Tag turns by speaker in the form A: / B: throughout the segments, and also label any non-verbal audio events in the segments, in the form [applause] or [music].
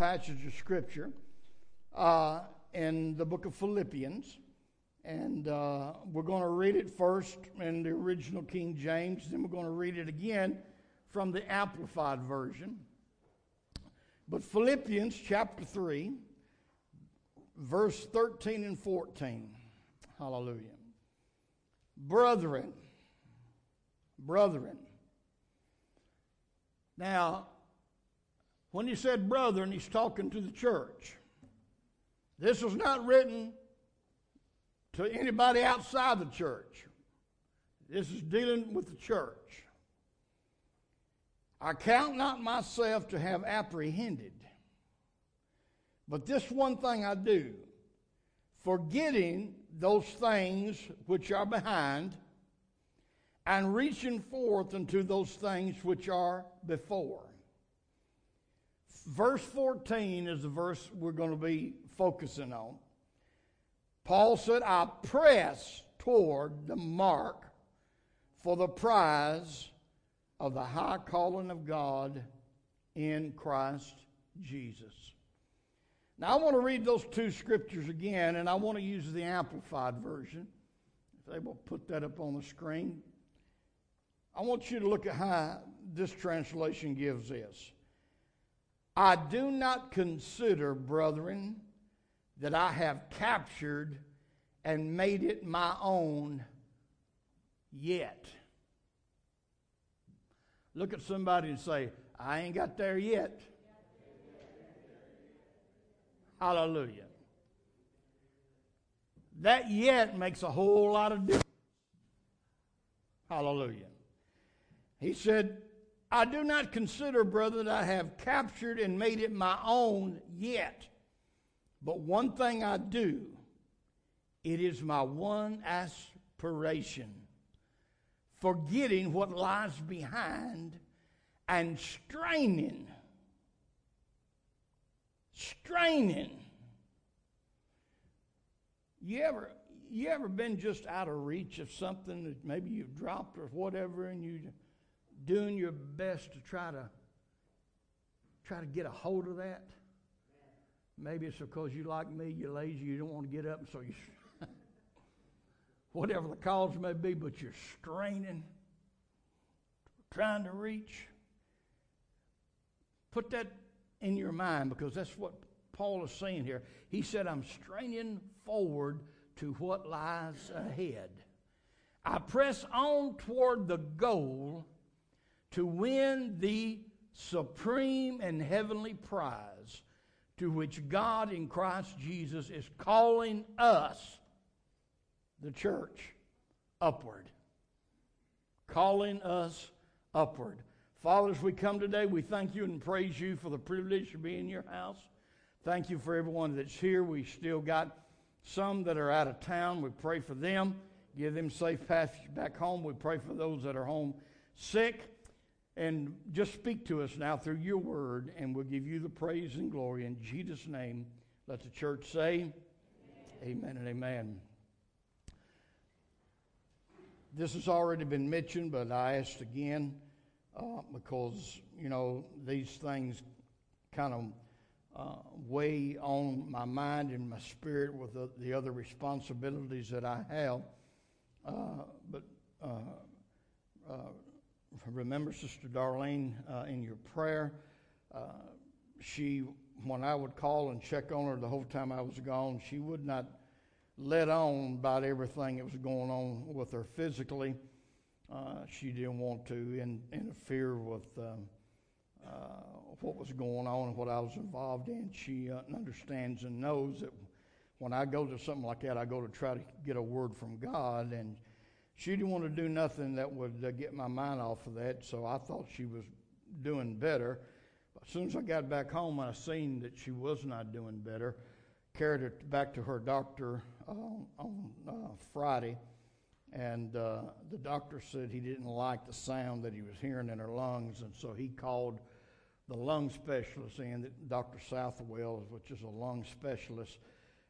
A: passage of Scripture uh, in the book of Philippians. And uh, we're going to read it first in the original King James, then we're going to read it again from the Amplified Version. But Philippians chapter 3, verse 13 and 14. Hallelujah. Brethren, brethren. Now, when he said brethren, he's talking to the church. This was not written to anybody outside the church. This is dealing with the church. I count not myself to have apprehended, but this one thing I do, forgetting those things which are behind, and reaching forth unto those things which are before. Verse 14 is the verse we're going to be focusing on. Paul said, I press toward the mark for the prize of the high calling of God in Christ Jesus. Now, I want to read those two scriptures again, and I want to use the Amplified Version. If they will put that up on the screen. I want you to look at how this translation gives this. I do not consider, brethren, that I have captured and made it my own yet. Look at somebody and say, I ain't got there yet. Hallelujah. That yet makes a whole lot of difference. Hallelujah. He said, I do not consider, brother, that I have captured and made it my own yet. But one thing I do, it is my one aspiration, forgetting what lies behind and straining, straining. You ever, you ever been just out of reach of something that maybe you've dropped or whatever, and you doing your best to try to try to get a hold of that? Maybe it's because you like me, you're lazy, you don't want to get up, and so you, [laughs] whatever the cause may be, but you're straining, trying to reach. Put that in your mind because that's what Paul is saying here. He said, I'm straining forward to what lies ahead. I press on toward the goal to win the supreme and heavenly prize to which God in Christ Jesus is calling us, the church, upward. Calling us upward. Father, as we come today, we thank you and praise you for the privilege to be in your house. Thank you for everyone that's here. We still got some that are out of town. We pray for them. Give them safe passage back home. We pray for those that are home sick. And just speak to us now through your word, and we'll give you the praise and glory in Jesus' name. Let the church say, Amen, amen and amen. This has already been mentioned, but I asked again uh, because, you know, these things kind of uh, weigh on my mind and my spirit with the, the other responsibilities that I have. Uh, but uh, uh, remember Sister Darlene uh, in your prayer. Uh, she, when I would call and check on her the whole time I was gone, she would not let on about everything that was going on with her physically. Uh, she didn't want to in, interfere with um, uh, what was going on and what I was involved in. She uh, understands and knows that when I go to something like that, I go to try to get a word from God and she didn't want to do nothing that would uh, get my mind off of that, so I thought she was doing better. But as soon as I got back home, I seen that she was not doing better. Carried her back to her doctor uh, on uh, Friday, and uh, the doctor said he didn't like the sound that he was hearing in her lungs, and so he called the lung specialist in, Dr. Southwell, which is a lung specialist,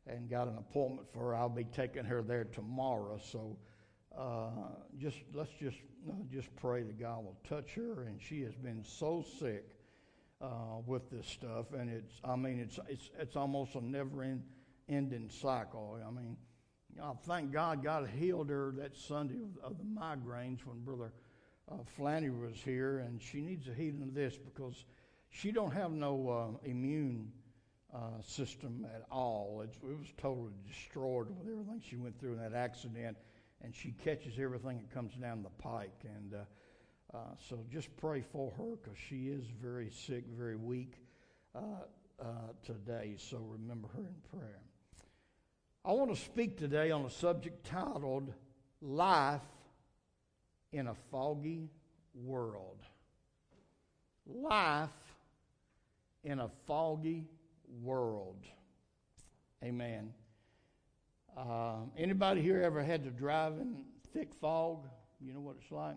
A: and got an appointment for her. I'll be taking her there tomorrow, so uh, just let's just uh, just pray that God will touch her. And she has been so sick uh, with this stuff, and it's I mean it's it's it's almost a never-ending cycle. I mean, I thank God God healed her that Sunday of, of the migraines when Brother uh, Flannery was here, and she needs a healing of this because she don't have no uh, immune uh, system at all. It was totally destroyed with everything she went through in that accident, and she catches everything that comes down the pike. And uh, uh, so just pray for her because she is very sick, very weak uh, uh, today. So remember her in prayer. I want to speak today on a subject titled Life in a Foggy World. Life in a foggy world. Amen. Uh, anybody here ever had to drive in thick fog? You know what it's like?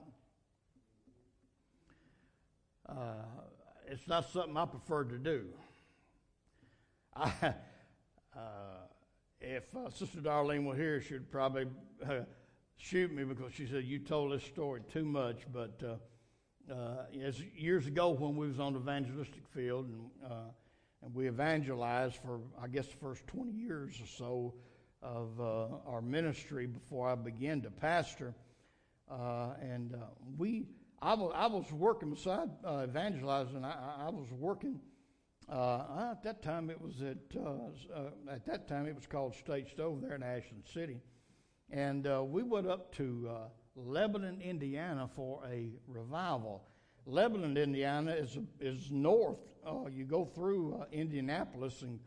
A: Uh, it's not something I prefer to do. I, [laughs] uh, if uh, Sister Darlene were here, she'd probably uh, shoot me because she said you told this story too much. But uh, as years ago, when we was on the evangelistic field and and we evangelized for, I guess, the first 20 years or so of uh, our ministry before I began to pastor. Uh, and uh, we, I was, working beside uh, evangelizing. I, I was working. Uh, at that time, it was at uh, at that time it was called State Stove there in Ashland City, and we went up to Lebanon, Indiana, for a revival. Lebanon, Indiana is is north you go through Indianapolis and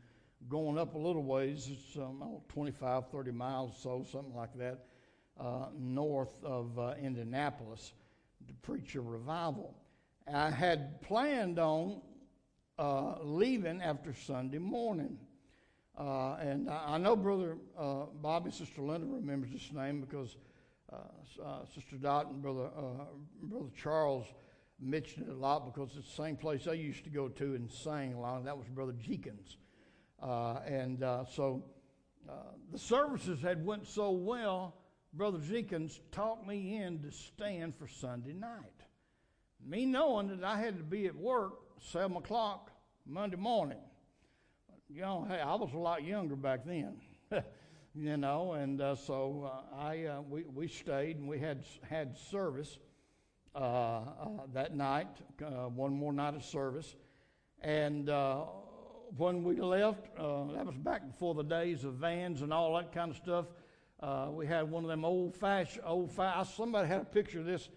A: going up a little ways, it's um, 25, 30 miles or so, something like that, uh, north of uh, Indianapolis to preach a revival. I had planned on uh, leaving after Sunday morning. Uh, and I, know Brother Bobby, Sister Linda remembers this name because Sister Dot and Brother, Brother Charles mentioned it a lot because it's the same place I used to go to and sing a lot. That was Brother Jenkins. Uh, and uh, so uh, the services had went so well, Brother Jenkins talked me in to stand for Sunday night. Me knowing that I had to be at work 7 o'clock Monday morning. You know, hey, I was a lot younger back then. [laughs] you know, and uh, so uh, I uh, we we stayed and we had had service, uh, uh, that night, one more night of service. And when we left, uh, that was back before the days of vans and all that kind of stuff. Uh, we had one of them old fashioned, old somebody had a picture of this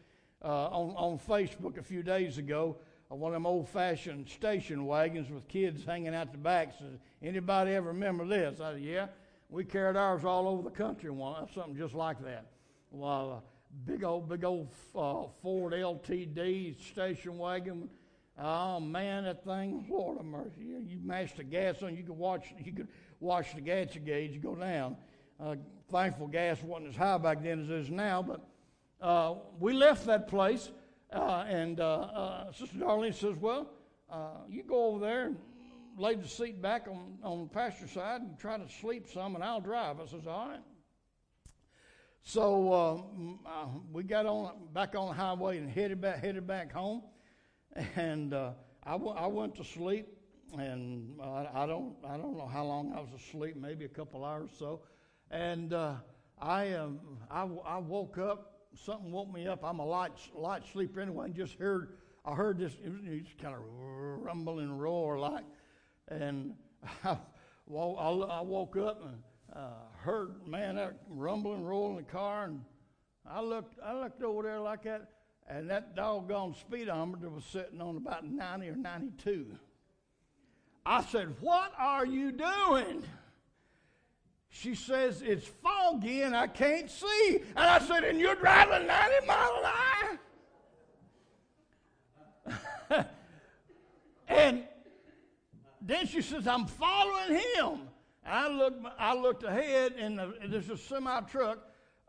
A: uh, on, on Facebook a few days ago one of them old fashioned station wagons with kids hanging out the back. Says, anybody ever remember this? I said, yeah. We carried ours all over the country, one, something just like that. Well, big old, big old uh, Ford LTD station wagon. Oh man, that thing, Lord mercy! You, mash the gas on, you could watch, you could watch the gas gauge go down. Uh, thankful gas wasn't as high back then as it is now, but uh, we left that place, uh, and uh, uh, Sister Darlene says, "Well, you go over there and lay the seat back on on the passenger side and try to sleep some, and I'll drive." I says, "All right." So uh, uh, we got on back on the highway and headed back headed back home, and uh, I, w- I went to sleep, and uh, I don't I don't know how long I was asleep, maybe a couple hours or so, and uh, I um I, I woke up. Something woke me up. I'm a light light sleeper anyway. And just heard I heard this it was kind of rumble and roar like, and [laughs] I, I, I woke up and uh, heard man that rumbling, roar rolling the car, and I looked, I looked over there like that, and that doggone speedometer was sitting on about 90 or 92. I said, "What are you doing?" She says, "It's foggy and I can't see." And I said, "And you're driving 90 mile an hour?" [laughs] and then she says, "I'm following him." I looked, I looked ahead, and there's a semi truck,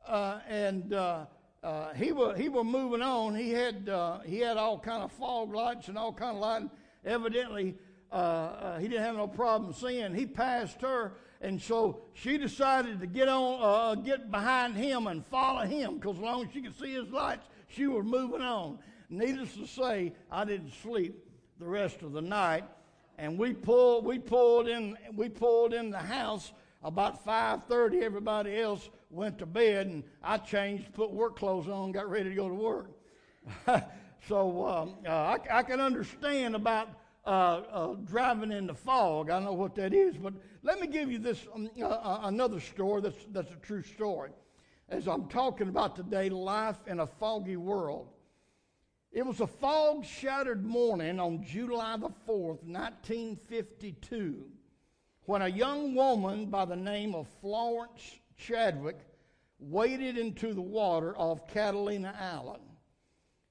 A: uh, and uh, uh, he was he was moving on. He had uh, he had all kind of fog lights and all kind of lighting. Evidently, uh, uh, he didn't have no problem seeing. He passed her, and so she decided to get on, get behind him and follow him, because as long as she could see his lights, she was moving on. Needless to say, I didn't sleep the rest of the night. And we pulled, we pulled in, we pulled in the house about 5:30. Everybody else went to bed, and I changed, put work clothes on, got ready to go to work. [laughs] so um, uh, I, I, can understand about uh, uh, driving in the fog. I know what that is, but let me give you this um, uh, uh, another story that's that's a true story. As I'm talking about today, life in a foggy world. It was a fog shadowed morning on July the 4th, 1952, when a young woman by the name of Florence Chadwick waded into the water off Catalina Island.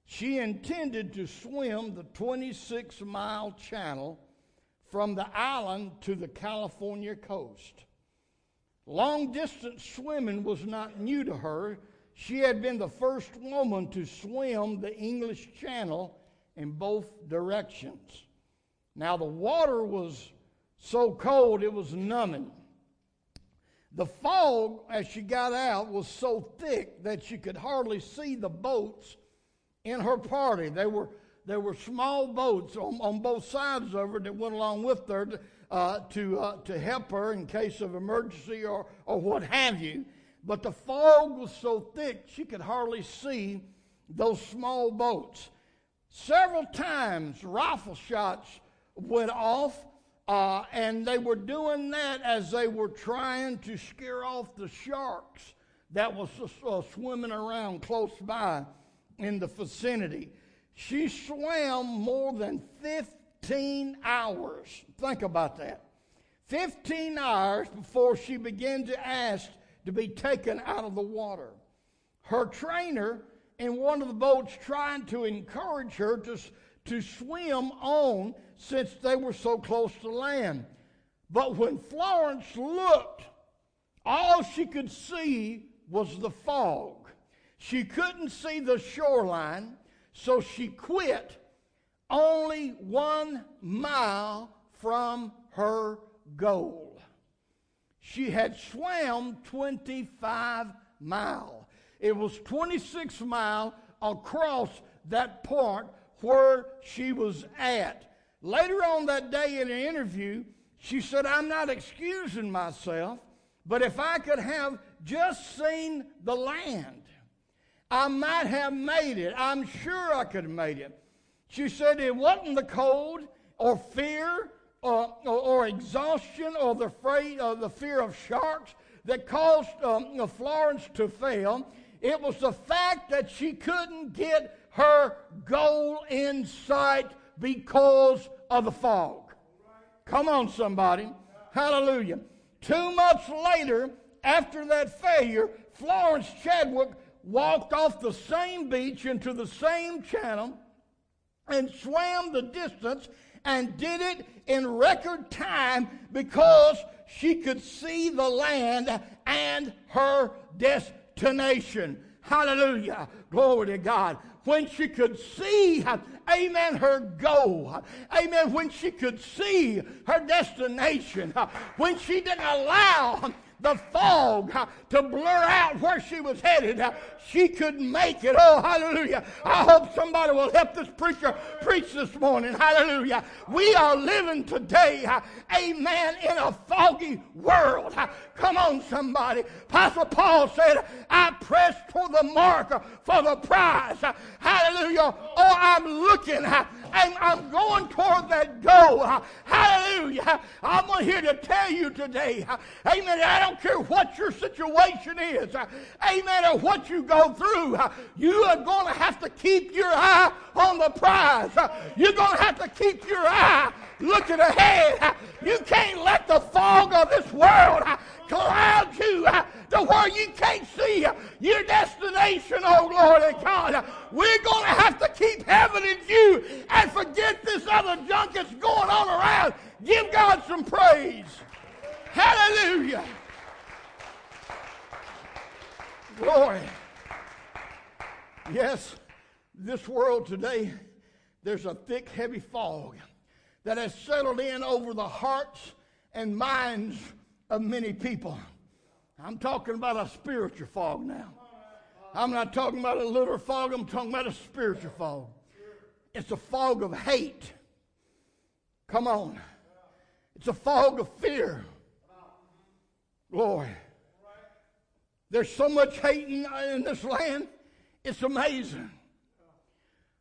A: She intended to swim the 26 mile channel from the island to the California coast. Long distance swimming was not new to her she had been the first woman to swim the English Channel in both directions. Now, the water was so cold it was numbing. The fog, as she got out, was so thick that she could hardly see the boats in her party. They were, there were small boats on, on both sides of her that went along with her to, uh, to, uh, to help her in case of emergency or, or what have you. But the fog was so thick she could hardly see those small boats. Several times, rifle shots went off, uh, and they were doing that as they were trying to scare off the sharks that was uh, swimming around close by in the vicinity. She swam more than 15 hours. Think about that. 15 hours before she began to ask to be taken out of the water. Her trainer in one of the boats trying to encourage her to, to swim on since they were so close to land. But when Florence looked, all she could see was the fog. She couldn't see the shoreline, so she quit only one mile from her goal. She had swam 25 mile. It was 26 mile across that point where she was at. Later on that day in an interview, she said, I'm not excusing myself, but if I could have just seen the land, I might have made it. I'm sure I could have made it. She said it wasn't the cold or fear or, or, or exhaustion or the, afraid, or the fear of sharks that caused um, Florence to fail. It was the fact that she couldn't get her goal in sight because of the fog. Come on, somebody. Hallelujah. Two months later, after that failure, Florence Chadwick walked off the same beach into the same channel and swam the distance and did it in record time because she could see the land and her destination. Hallelujah. Glory to God. When she could see, amen, her goal. Amen. When she could see her destination. When she didn't allow the fog to blur out where she was headed. She couldn't make it. Oh, hallelujah. I hope somebody will help this preacher preach this morning. Hallelujah. We are living today, amen, in a foggy world. Come on, somebody. Apostle Paul said, I press toward the mark for the prize. Hallelujah. Oh, I'm looking and I'm going toward that goal. Hallelujah. I'm here to tell you today, amen. I don't care what your situation is, amen, or what you go through. You are going to have to keep your eye on the prize. You're going to have to keep your eye looking ahead. You can't let the fog of this world cloud you to where you can't see your destination, oh glory to God. We're going to have to keep heaven in view and forget this other junk that's going on around. Give God some praise. Hallelujah. Glory. Yes, this world today, there's a thick, heavy fog that has settled in over the hearts and minds of many people. I'm talking about a spiritual fog now. I'm not talking about a literal fog, I'm talking about a spiritual fog. It's a fog of hate. Come on. It's a fog of fear. Glory. There's so much hate in, in this land, it's amazing.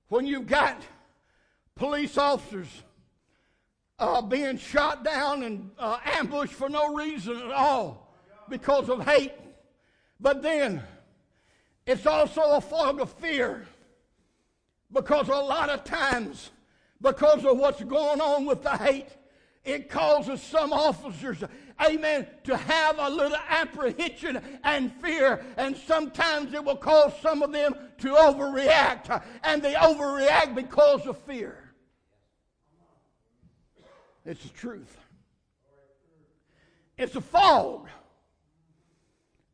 A: When you've got police officers uh, being shot down and uh, ambushed for no reason at all because of hate. But then it's also a fog of fear because a lot of times, because of what's going on with the hate, it causes some officers, amen, to have a little apprehension and fear. And sometimes it will cause some of them to overreact. And they overreact because of fear. It's the truth. It's a fog,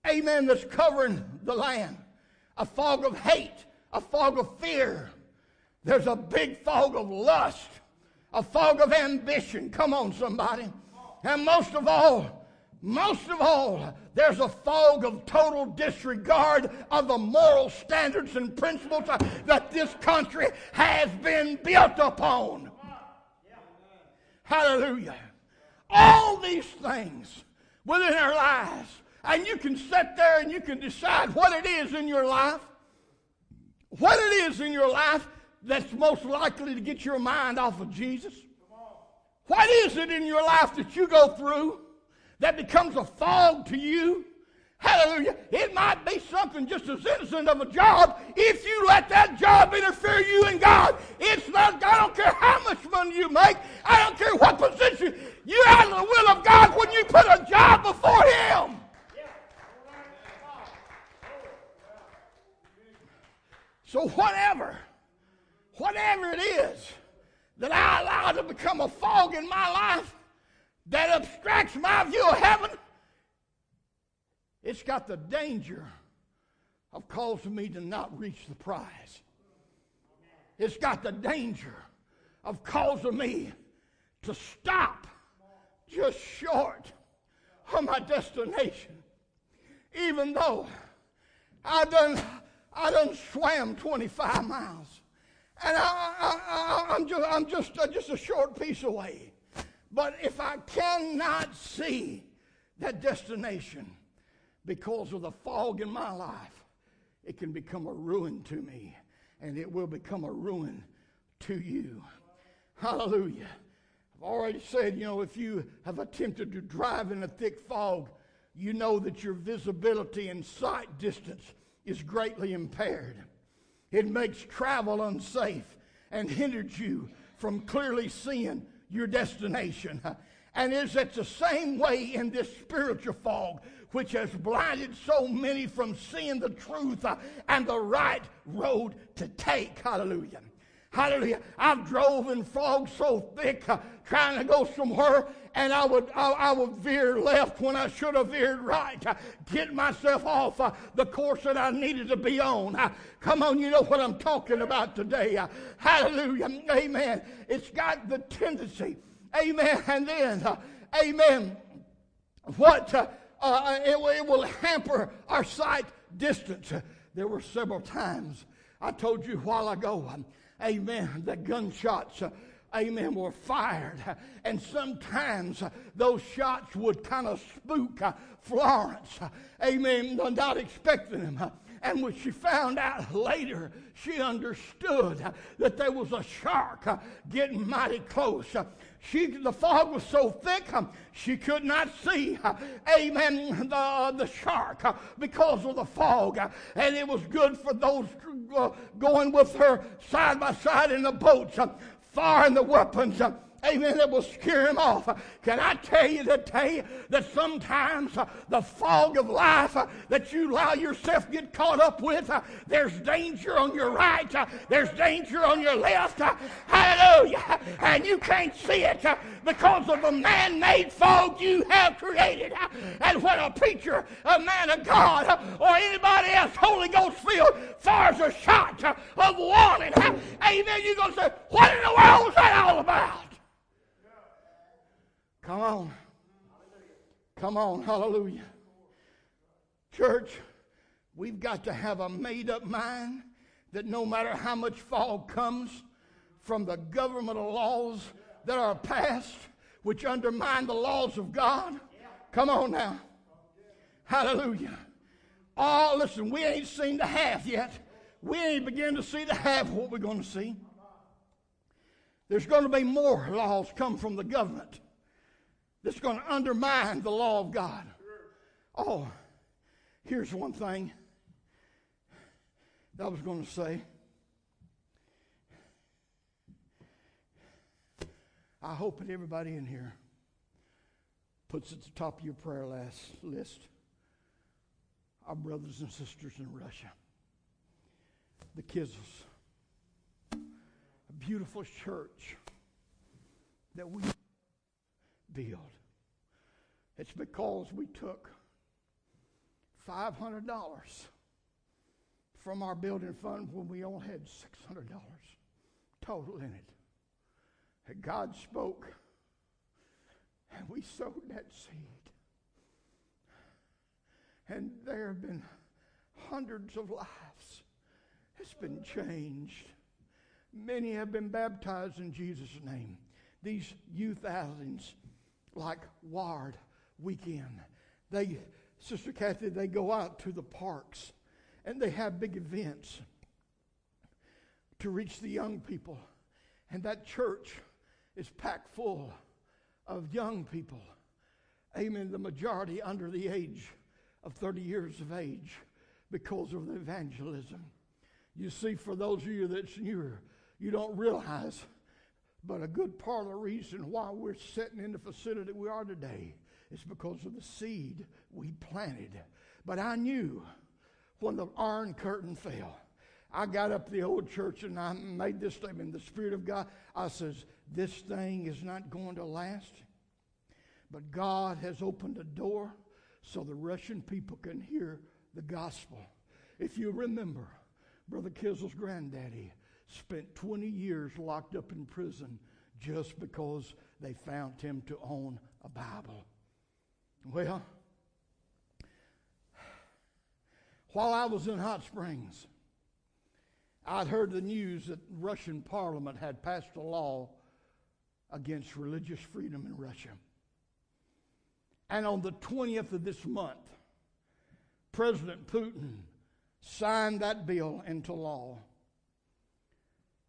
A: amen, that's covering the land. A fog of hate, a fog of fear. There's a big fog of lust, a fog of ambition. Come on, somebody. And most of all, most of all, there's a fog of total disregard of the moral standards and principles that this country has been built upon. Hallelujah. All these things within our lives. And you can sit there and you can decide what it is in your life, what it is in your life that's most likely to get your mind off of Jesus. What is it in your life that you go through that becomes a fog to you? Hallelujah. It might be something just as innocent of a job if you let that job interfere you and God. It's not, I don't care how much money you make. I don't care what position. You're out of the will of God when you put a job before Him. So whatever, whatever it is that I allow to become a fog in my life that obstructs my view of heaven, it's got the danger of causing me to not reach the prize. It's got the danger of causing me to stop just short of my destination. Even though I done, I done swam 25 miles. And I, am just, I'm just, uh, just a short piece away. But if I cannot see that destination, because of the fog in my life, it can become a ruin to me, and it will become a ruin to you. Hallelujah. I've already said, you know, if you have attempted to drive in a thick fog, you know that your visibility and sight distance is greatly impaired. It makes travel unsafe and hinders you from clearly seeing your destination. And it's at the same way in this spiritual fog which has blinded so many from seeing the truth uh, and the right road to take. Hallelujah. Hallelujah. I've drove in fog so thick uh, trying to go somewhere and I would, I, I, would veer left when I should have veered right, uh, get myself off uh, the course that I needed to be on. Uh, come on, you know what I'm talking about today. Uh, hallelujah. Amen. It's got the tendency. Amen. And then, amen. What uh, it, it, will hamper our sight distance. There were several times I told you a while ago, um, amen, that gunshots. Uh, amen, were fired. And sometimes uh, those shots would kind of spook uh, Florence. Amen, not expecting them. And when she found out later, she understood that there was a shark getting mighty close. She, the fog was so thick, she could not see, amen, the, the shark because of the fog. And it was good for those uh, going with her side by side in the boats, firing the weapons amen, that will scare him off. Can I tell you today that sometimes uh, the fog of life uh, that you allow yourself get caught up with, uh, there's danger on your right, uh, there's danger on your left, uh, hallelujah, and you can't see it uh, because of the man-made fog you have created. And when a preacher, a man of God, or anybody else, Holy Ghost filled, fires a shot of warning, amen, you're going to say, what in the world was that all about? Come on. Come on. Hallelujah. Church, we've got to have a made up mind that no matter how much fog comes from the governmental laws that are passed which undermine the laws of God. Come on now. Hallelujah. Oh, listen, we ain't seen the half yet. We ain't begun to see the half of what we're going to see. There's going to be more laws come from the government that's going to undermine the law of God. Oh, here's one thing that I was going to say. I hope that everybody in here puts at the top of your prayer list our brothers and sisters in Russia, the Kizels, a beautiful church that we build. It's because we took $500 from our building fund when we only had $600 total in it. And God spoke, and we sowed that seed. And there have been hundreds of lives It's been changed. Many have been baptized in Jesus' name. These youth outings, like Ward Weekend, they, Sister Kathy, they go out to the parks and they have big events to reach the young people. And that church is packed full of young people. Amen. The majority under the age of 30 years of age because of the evangelism. You see, for those of you that's newer, you don't realize, but a good part of the reason why we're sitting in the facility we are today is because of the seed we planted. But I knew when the iron curtain fell. I got up to the old church and I made this statement the Spirit of God. I says, This thing is not going to last. But God has opened a door so the Russian people can hear the gospel. If you remember, Brother Kizel's granddaddy spent 20 years locked up in prison just because they found him to own a Bible. Well, while I was in Hot Springs, I'd heard the news that Russian parliament had passed a law against religious freedom in Russia. And on the 20th of this month, President Putin signed that bill into law.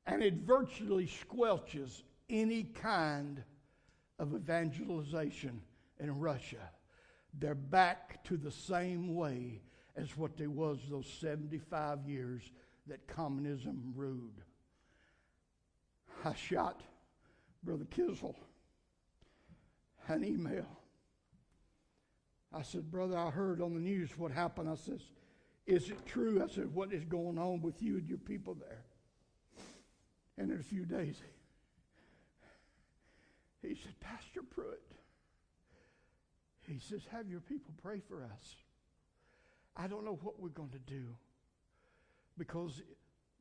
A: And it virtually squelches any kind of evangelization in Russia. They're back to the same way as what they was those 75 years that communism ruled. I shot Brother Kizel an email. I said, Brother, I heard on the news what happened. I says, Is it true? I said, What is going on with you and your people there? And in a few days, he said, Pastor Pruitt, he says, Have your people pray for us. I don't know what we're going to do because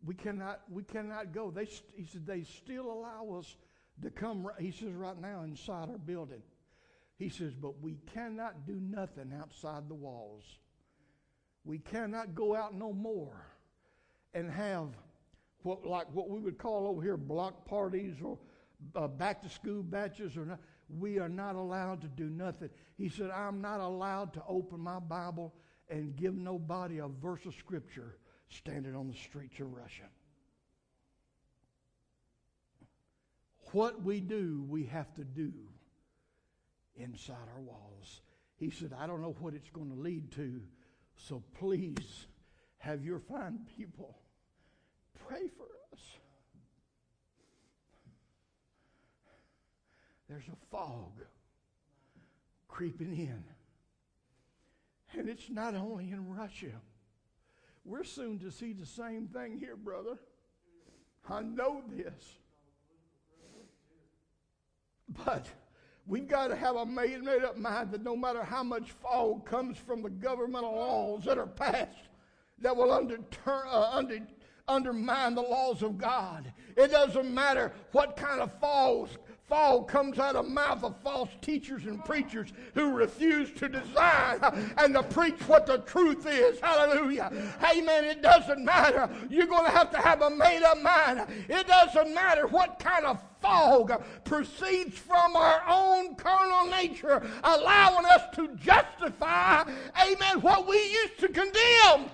A: we cannot we cannot go. They he said they still allow us to come. He says right now inside our building. He says, but we cannot do nothing outside the walls. We cannot go out no more and have what like what we would call over here block parties or uh, back to school batches or not. We are not allowed to do nothing. He said, I'm not allowed to open my Bible and give nobody a verse of scripture standing on the streets of Russia. What we do, we have to do inside our walls. He said, I don't know what it's going to lead to, so please have your fine people pray for us. There's a fog creeping in. And it's not only in Russia. We're soon to see the same thing here, brother. I know this. But we've got to have a made, made up mind that no matter how much fog comes from the governmental laws that are passed that will under, uh, under, undermine the laws of God, it doesn't matter what kind of falls fall comes out of mouth of false teachers and preachers who refuse to design and to preach what the truth is. Hallelujah. Amen. It doesn't matter. You're going to have to have a made up mind. It doesn't matter what kind of fog proceeds from our own carnal nature, allowing us to justify, amen, what we used to condemn.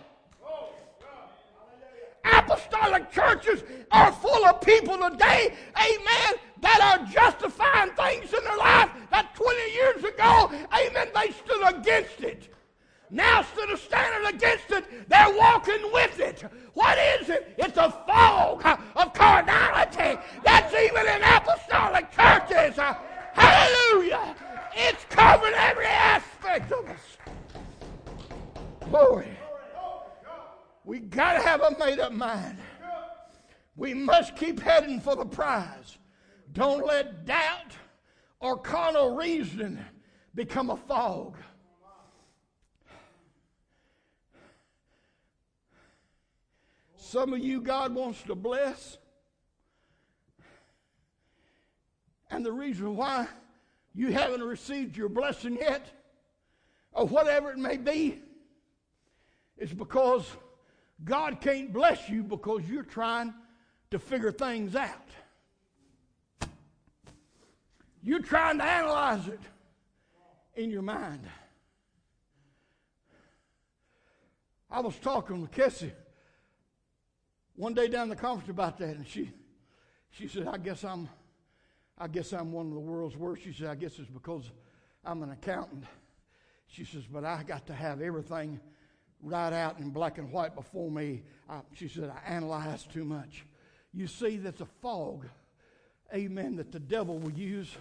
A: Apostolic churches are full of people today, amen, that are justifying things in their life that 20 years ago, amen, they stood against it. Now, instead of standing against it, they're walking with it. What is it? It's a fog of carnality that's even in apostolic churches. Hallelujah! It's covering every aspect of us. Glory. We got to have a made up mind. We must keep heading for the prize. Don't let doubt or carnal reason become a fog. Some of you, God wants to bless. And the reason why you haven't received your blessing yet, or whatever it may be, is because God can't bless you because you're trying to figure things out. You're trying to analyze it in your mind. I was talking with Cassie one day down the conference about that, and she, she said, "I guess I'm, I guess I'm one of the world's worst." She said, "I guess it's because I'm an accountant." She says, "But I got to have everything right out in black and white before me." I, she said, "I analyze too much." You see, that's a fog, amen, that the devil will use,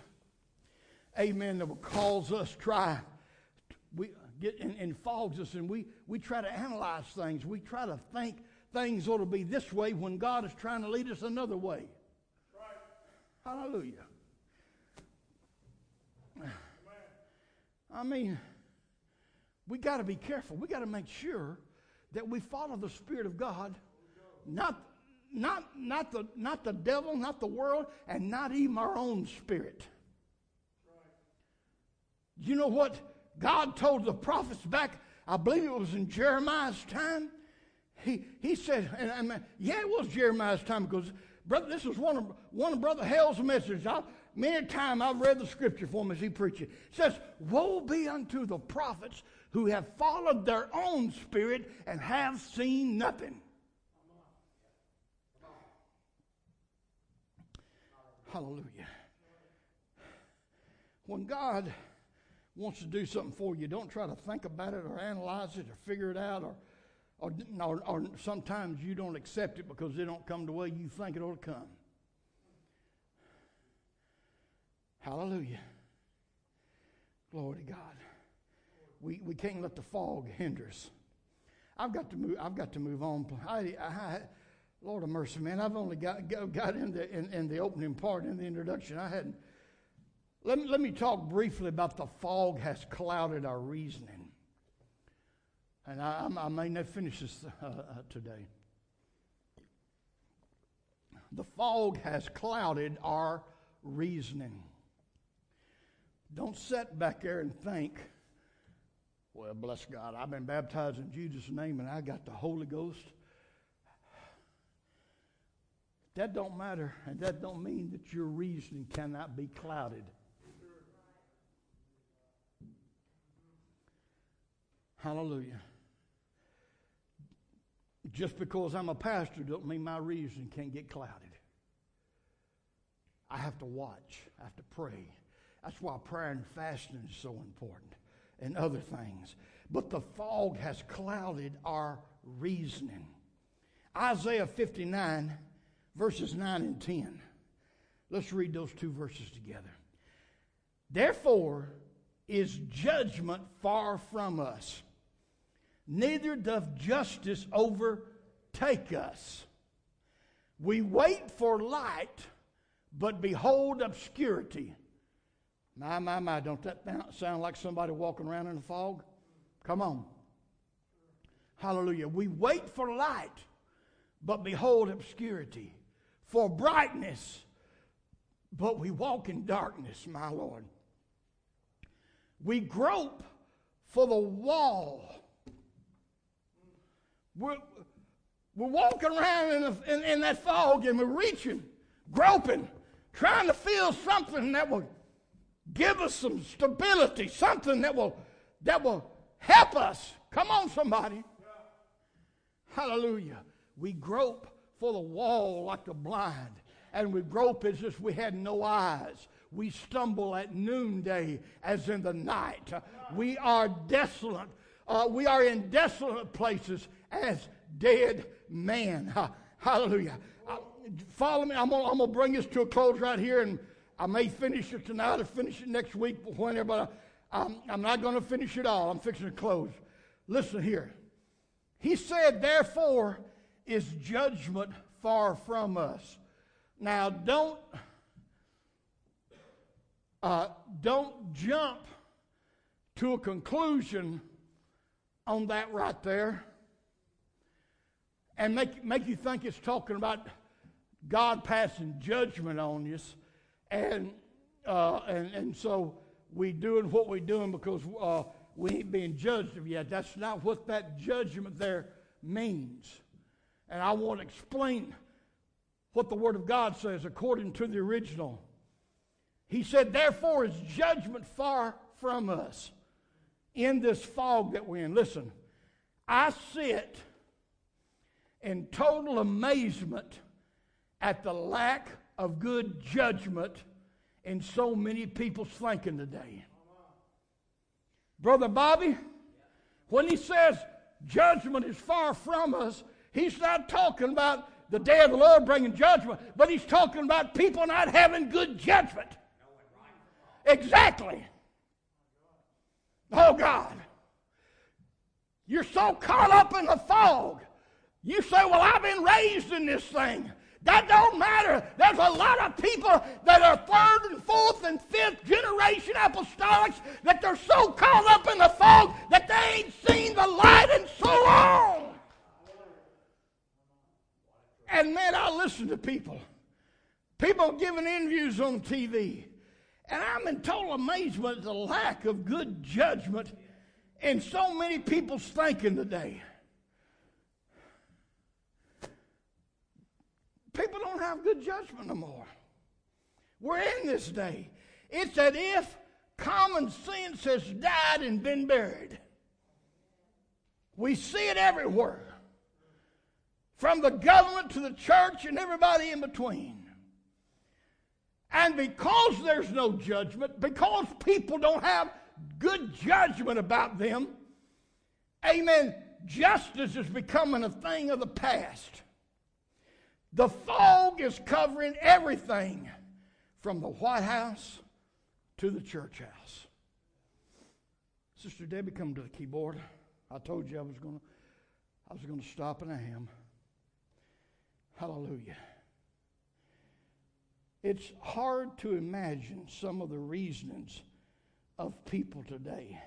A: amen, that will cause us try. We get and, and fogs us, and we we try to analyze things. We try to think things ought to be this way when God is trying to lead us another way. Right. Hallelujah. I mean, we got to be careful. We got to make sure that we follow the Spirit of God, not, not, not, the, not the devil, not the world, and not even our own spirit. You know what God told the prophets back, I believe it was in Jeremiah's time? he, he said, and mean, yeah, it was Jeremiah's time because, brother, this was one of, one of Brother Hale's messages. I, many times I've read the scripture for him as he preaches. It says, Woe be unto the prophets who have followed their own spirit and have seen nothing. Hallelujah. When God wants to do something for you, don't try to think about it or analyze it or figure it out or or, or, or sometimes you don't accept it because it don't come the way you think it ought to come. Hallelujah. Glory to God. We, we can't let the fog hinder us. I've got to move. I've got to move on. I, I, Lord of mercy, man. I've only got got in the in, in the opening part in the introduction. I hadn't. Let me, let me talk briefly about the fog has clouded our reasoning. And I, I may not finish this uh, uh, today. The fog has clouded our reasoning. Don't sit back there and think, well, bless God, I've been baptized in Jesus' name and I got the Holy Ghost. That don't matter, and that don't mean that your reasoning cannot be clouded. Hallelujah. Just because I'm a pastor don't mean my reason can't get clouded. I have to watch. I have to pray. That's why prayer and fasting is so important and other things. But the fog has clouded our reasoning. Isaiah 59, verses 9 and 10. Let's read those two verses together. Therefore is judgment far from us neither doth justice overtake us. We wait for light, but behold obscurity. My, my, my, don't that sound like somebody walking around in a fog? Come on. Hallelujah. We wait for light, but behold obscurity. For brightness, but we walk in darkness, my Lord. We grope for the wall we're, we're walking around in, the, in, in that fog and we're reaching, groping, trying to feel something that will give us some stability, something that will that will help us. Come on, somebody. Hallelujah. We grope for the wall like the blind, and we grope as if we had no eyes. We stumble at noonday as in the night. We are desolate. Uh, we are in desolate places as dead men. Hallelujah. Uh, follow me. I'm going to bring this to a close right here, and I may finish it tonight or finish it next week, whenever, but I'm, I'm not going to finish it all. I'm fixing to close. Listen here. He said, Therefore is judgment far from us. Now, don't, uh, don't jump to a conclusion on that right there and make, make you think it's talking about God passing judgment on us. And, uh, and, and so we doing what we're doing because uh, we ain't being judged of yet. That's not what that judgment there means. And I want to explain what the Word of God says according to the original. He said, Therefore is judgment far from us in this fog that we're in. Listen, I sit in total amazement at the lack of good judgment in so many people's thinking today. Brother Bobby, when he says judgment is far from us, he's not talking about the day of the Lord bringing judgment, but he's talking about people not having good judgment. Exactly. Oh God. You're so caught up in the fog. You say, Well, I've been raised in this thing. That don't matter. There's a lot of people that are third and fourth and fifth generation apostolics that they're so caught up in the fog that they ain't seen the light in so long. And man, I listen to people. People giving interviews on TV. And I'm in total amazement at the lack of good judgment in so many people's thinking today. People don't have good judgment no more. We're in this day. It's as if common sense has died and been buried. We see it everywhere, from the government to the church and everybody in between. And because there's no judgment, because people don't have good judgment about them, amen, justice is becoming a thing of the past. The fog is covering everything from the White House to the church house. Sister Debbie, come to the keyboard. I told you I was going to I was going to stop and I am. Hallelujah. It's hard to imagine some of the reasonings of people today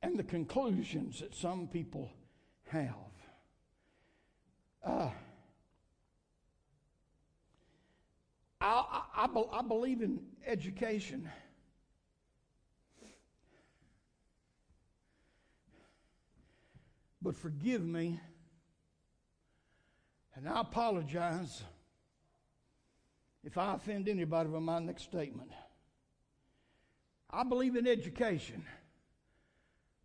A: and the conclusions that some people have. Uh, I, I, I believe in education. But forgive me, and I apologize if I offend anybody with my next statement. I believe in education,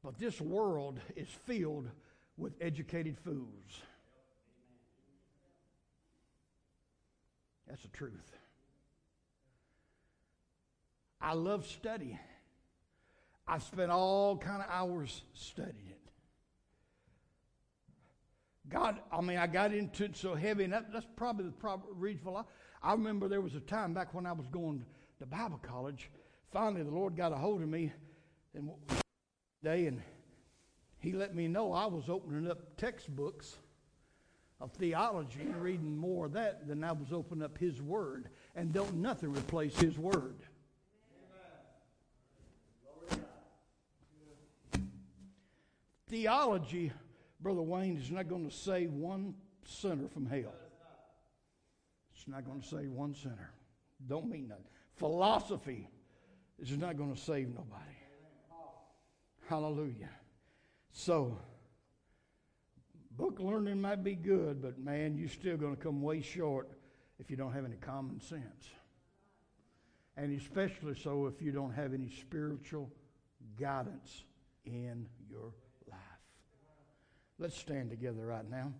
A: but this world is filled with educated fools. That's the truth. I love study. I spent all kind of hours studying it. God, I mean, I got into it so heavy, and that, that's probably the prob- reason for I remember there was a time back when I was going to Bible college. Finally, the Lord got a hold of me and day, and He let me know I was opening up textbooks of theology and reading more of that than I was opening up His Word, and don't nothing replace His Word. Theology, Brother Wayne, is not going to save one sinner from hell. It's not going to save one sinner. Don't mean that. Philosophy is not going to save nobody. Hallelujah. So, book learning might be good, but man, you're still going to come way short if you don't have any common sense. And especially so if you don't have any spiritual guidance in your life. Let's stand together right now.